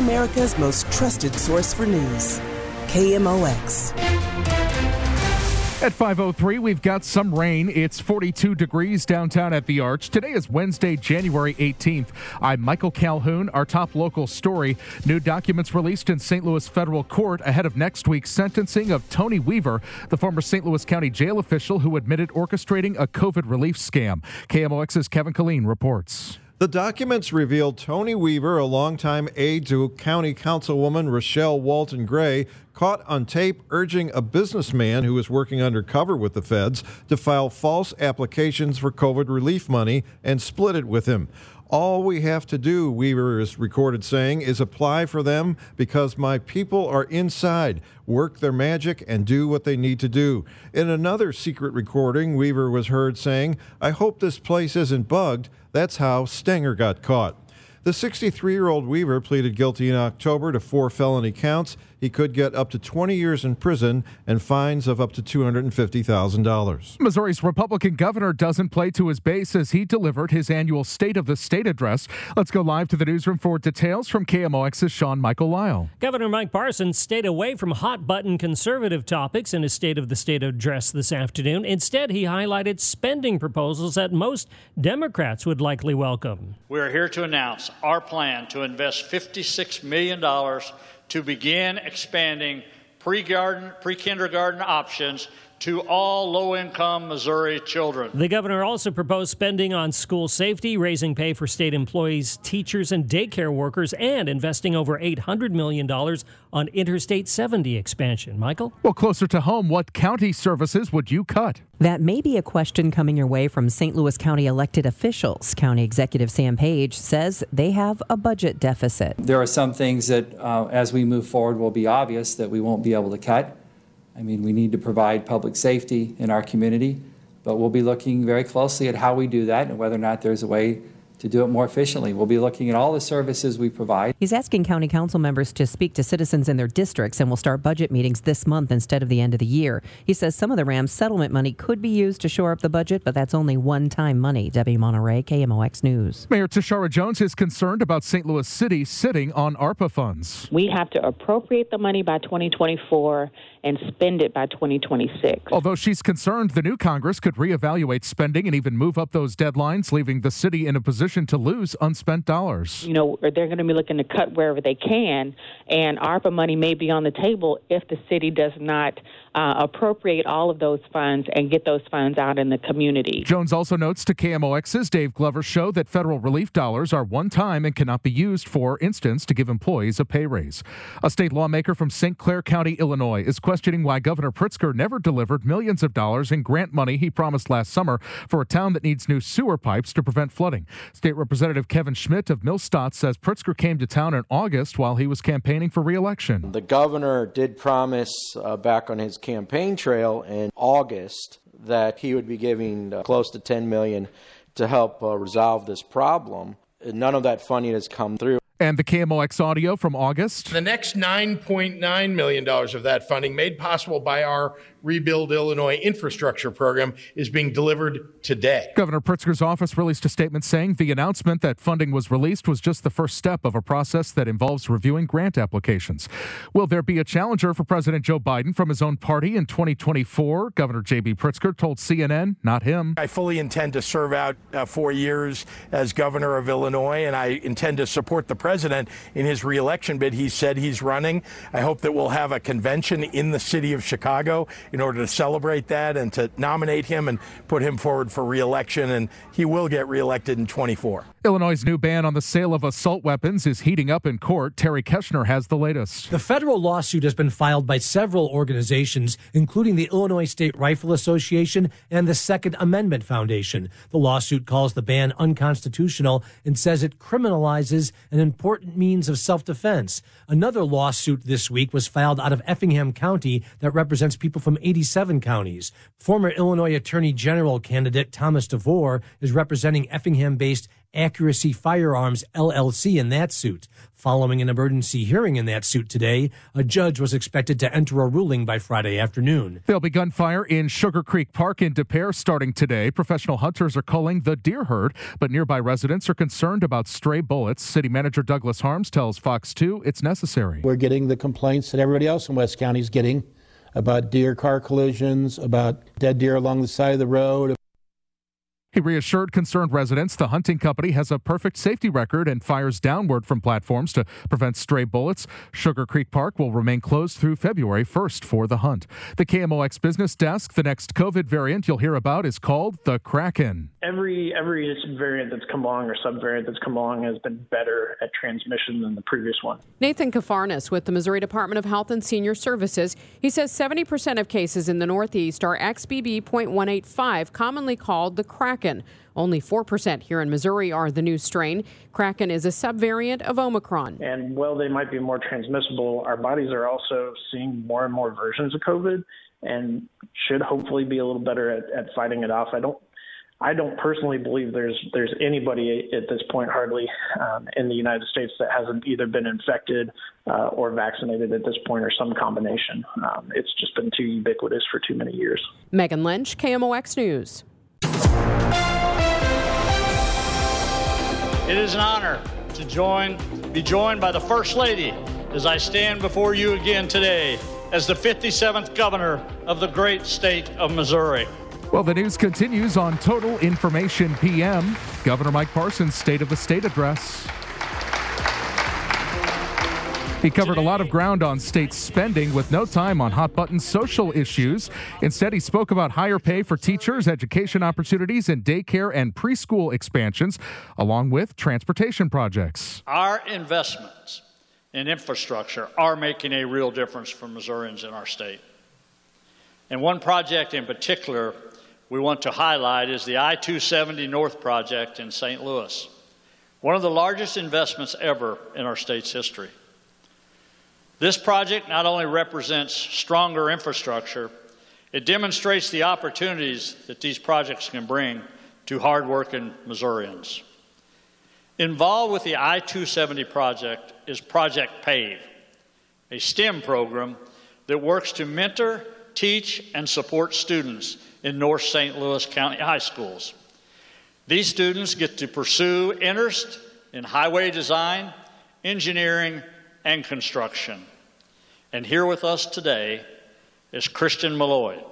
America's most trusted source for news. KMOX. At 5:03, we've got some rain. It's 42 degrees downtown at the Arch. Today is Wednesday, January 18th. I'm Michael Calhoun. Our top local story: new documents released in St. Louis federal court ahead of next week's sentencing of Tony Weaver, the former St. Louis County jail official who admitted orchestrating a COVID relief scam. KMOX's Kevin Killeen reports. The documents reveal Tony Weaver, a longtime aide to County Councilwoman Rochelle Walton Gray, caught on tape urging a businessman who was working undercover with the feds to file false applications for COVID relief money and split it with him. All we have to do, Weaver is recorded saying, is apply for them because my people are inside, work their magic, and do what they need to do. In another secret recording, Weaver was heard saying, I hope this place isn't bugged. That's how Stenger got caught. The 63 year old Weaver pleaded guilty in October to four felony counts. He could get up to 20 years in prison and fines of up to $250,000. Missouri's Republican governor doesn't play to his base as he delivered his annual State of the State address. Let's go live to the newsroom for details from KMOX's Sean Michael Lyle. Governor Mike Parson stayed away from hot button conservative topics in his State of the State address this afternoon. Instead, he highlighted spending proposals that most Democrats would likely welcome. We are here to announce our plan to invest $56 million to begin expanding pre-kindergarten options to all low income Missouri children. The governor also proposed spending on school safety, raising pay for state employees, teachers, and daycare workers, and investing over $800 million on Interstate 70 expansion. Michael? Well, closer to home, what county services would you cut? That may be a question coming your way from St. Louis County elected officials. County Executive Sam Page says they have a budget deficit. There are some things that, uh, as we move forward, will be obvious that we won't be able to cut. I mean, we need to provide public safety in our community, but we'll be looking very closely at how we do that and whether or not there's a way to do it more efficiently. We'll be looking at all the services we provide. He's asking county council members to speak to citizens in their districts and will start budget meetings this month instead of the end of the year. He says some of the Rams settlement money could be used to shore up the budget, but that's only one time money. Debbie Monterey, KMOX News. Mayor Tishaura Jones is concerned about St. Louis City sitting on ARPA funds. We have to appropriate the money by 2024 and spend it by 2026. Although she's concerned the new Congress could reevaluate spending and even move up those deadlines, leaving the city in a position to lose unspent dollars. You know, they're going to be looking to cut wherever they can, and ARPA money may be on the table if the city does not uh, appropriate all of those funds and get those funds out in the community. Jones also notes to KMOX's Dave Glover show that federal relief dollars are one time and cannot be used, for instance, to give employees a pay raise. A state lawmaker from St. Clair County, Illinois, is questioning why Governor Pritzker never delivered millions of dollars in grant money he promised last summer for a town that needs new sewer pipes to prevent flooding. State Representative Kevin Schmidt of Millstadt says Pritzker came to town in August while he was campaigning for reelection. The governor did promise uh, back on his campaign trail in August that he would be giving uh, close to 10 million to help uh, resolve this problem. None of that funding has come through. And the KMOX audio from August. The next $9.9 million of that funding, made possible by our Rebuild Illinois infrastructure program, is being delivered today. Governor Pritzker's office released a statement saying the announcement that funding was released was just the first step of a process that involves reviewing grant applications. Will there be a challenger for President Joe Biden from his own party in 2024? Governor J.B. Pritzker told CNN, not him. I fully intend to serve out uh, four years as governor of Illinois, and I intend to support the president president in his reelection bid. He said he's running. I hope that we'll have a convention in the city of Chicago in order to celebrate that and to nominate him and put him forward for reelection. And he will get reelected in 24. Illinois' new ban on the sale of assault weapons is heating up in court. Terry Keshner has the latest. The federal lawsuit has been filed by several organizations, including the Illinois State Rifle Association and the Second Amendment Foundation. The lawsuit calls the ban unconstitutional and says it criminalizes an important means of self defense. Another lawsuit this week was filed out of Effingham County that represents people from 87 counties. Former Illinois Attorney General candidate Thomas DeVore is representing Effingham based Accuracy Firearms LLC in that suit. Following an emergency hearing in that suit today, a judge was expected to enter a ruling by Friday afternoon. There'll be gunfire in Sugar Creek Park in Des Peres starting today. Professional hunters are culling the deer herd, but nearby residents are concerned about stray bullets. City Manager Douglas Harms tells Fox 2 it's necessary. We're getting the complaints that everybody else in West County is getting about deer car collisions, about dead deer along the side of the road. He reassured concerned residents the hunting company has a perfect safety record and fires downward from platforms to prevent stray bullets. Sugar Creek Park will remain closed through February 1st for the hunt. The KMOX business desk, the next COVID variant you'll hear about is called the Kraken. Every every variant that's come along or subvariant that's come along has been better at transmission than the previous one. Nathan Kafarnas with the Missouri Department of Health and Senior Services, he says 70% of cases in the Northeast are XBB.1.5, commonly called the Kraken. Kraken. Only 4% here in Missouri are the new strain. Kraken is a subvariant of Omicron. And while they might be more transmissible, our bodies are also seeing more and more versions of COVID and should hopefully be a little better at, at fighting it off. I don't I don't personally believe there's there's anybody at this point hardly um, in the United States that hasn't either been infected uh, or vaccinated at this point or some combination. Um, it's just been too ubiquitous for too many years. Megan Lynch, KMOX News. It is an honor to join, be joined by the First Lady as I stand before you again today as the 57th governor of the great state of Missouri. Well, the news continues on Total Information PM. Governor Mike Parson's State of the State address. He covered a lot of ground on state spending with no time on hot button social issues. Instead, he spoke about higher pay for teachers, education opportunities, and daycare and preschool expansions, along with transportation projects. Our investments in infrastructure are making a real difference for Missourians in our state. And one project in particular we want to highlight is the I 270 North project in St. Louis, one of the largest investments ever in our state's history. This project not only represents stronger infrastructure, it demonstrates the opportunities that these projects can bring to hardworking Missourians. Involved with the I 270 project is Project PAVE, a STEM program that works to mentor, teach, and support students in North St. Louis County high schools. These students get to pursue interest in highway design, engineering, and construction. And here with us today is Christian Malloy.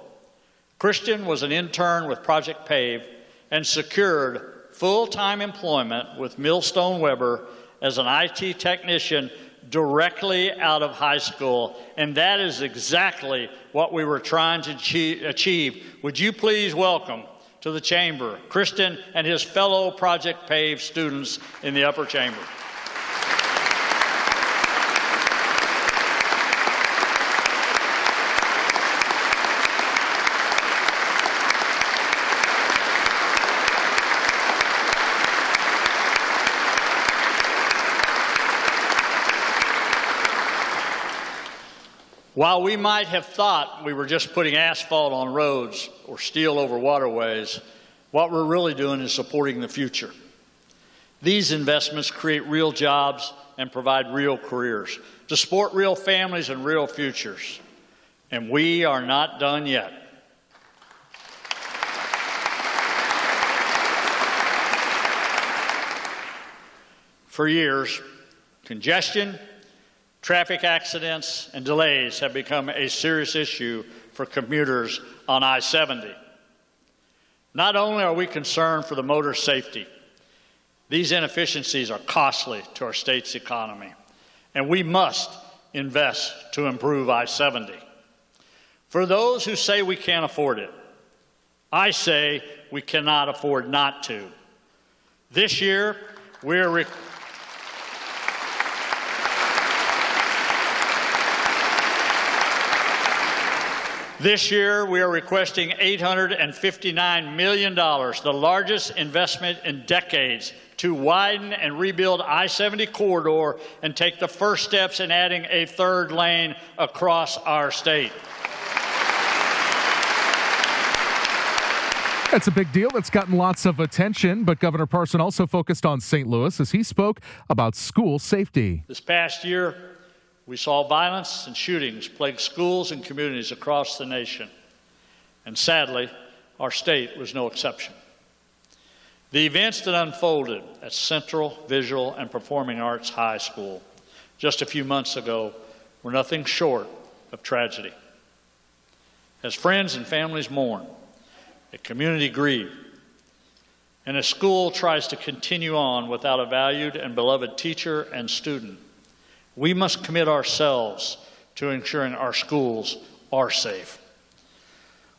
Christian was an intern with Project PAVE and secured full time employment with Millstone Weber as an IT technician directly out of high school. And that is exactly what we were trying to achieve. Would you please welcome to the chamber Christian and his fellow Project PAVE students in the upper chamber? While we might have thought we were just putting asphalt on roads or steel over waterways, what we're really doing is supporting the future. These investments create real jobs and provide real careers to support real families and real futures. And we are not done yet. For years, congestion Traffic accidents and delays have become a serious issue for commuters on I 70. Not only are we concerned for the motor safety, These inefficiencies are costly to our state's economy, and we must invest to improve I 70. For those who say we can't afford it, I say we cannot afford not to. This year, we're. This year, we are requesting $859 million, the largest investment in decades, to widen and rebuild I 70 corridor and take the first steps in adding a third lane across our state. It's a big deal that's gotten lots of attention, but Governor Parson also focused on St. Louis as he spoke about school safety. This past year, we saw violence and shootings plague schools and communities across the nation. And sadly, our state was no exception. The events that unfolded at Central Visual and Performing Arts High School just a few months ago were nothing short of tragedy. As friends and families mourn, a community grieve, and a school tries to continue on without a valued and beloved teacher and student, we must commit ourselves to ensuring our schools are safe.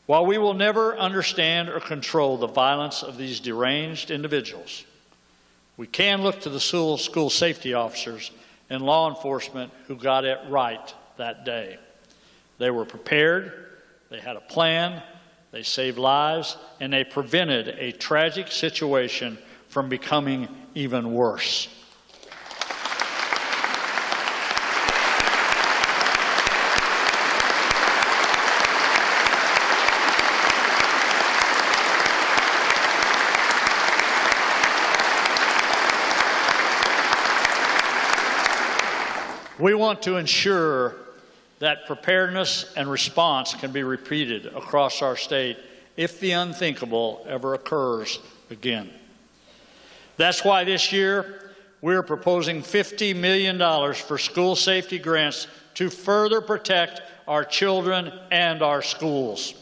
While we will never understand or control the violence of these deranged individuals, we can look to the school, safety officers and law enforcement who got it right that day. They were prepared, they had a plan, they saved lives, and they prevented a tragic situation from becoming even worse. We want to ensure that preparedness and response can be repeated across our state if the unthinkable ever occurs again. That's why this year we're proposing $50 million for school safety grants to further protect our children and our schools.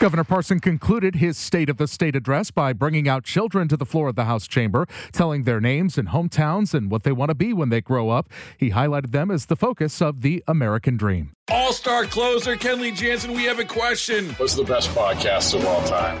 Governor Parson concluded his State of the State address by bringing out children to the floor of the House chamber, telling their names and hometowns and what they want to be when they grow up. He highlighted them as the focus of the American dream. All star closer Kenley Jansen, we have a question. What's the best podcast of all time?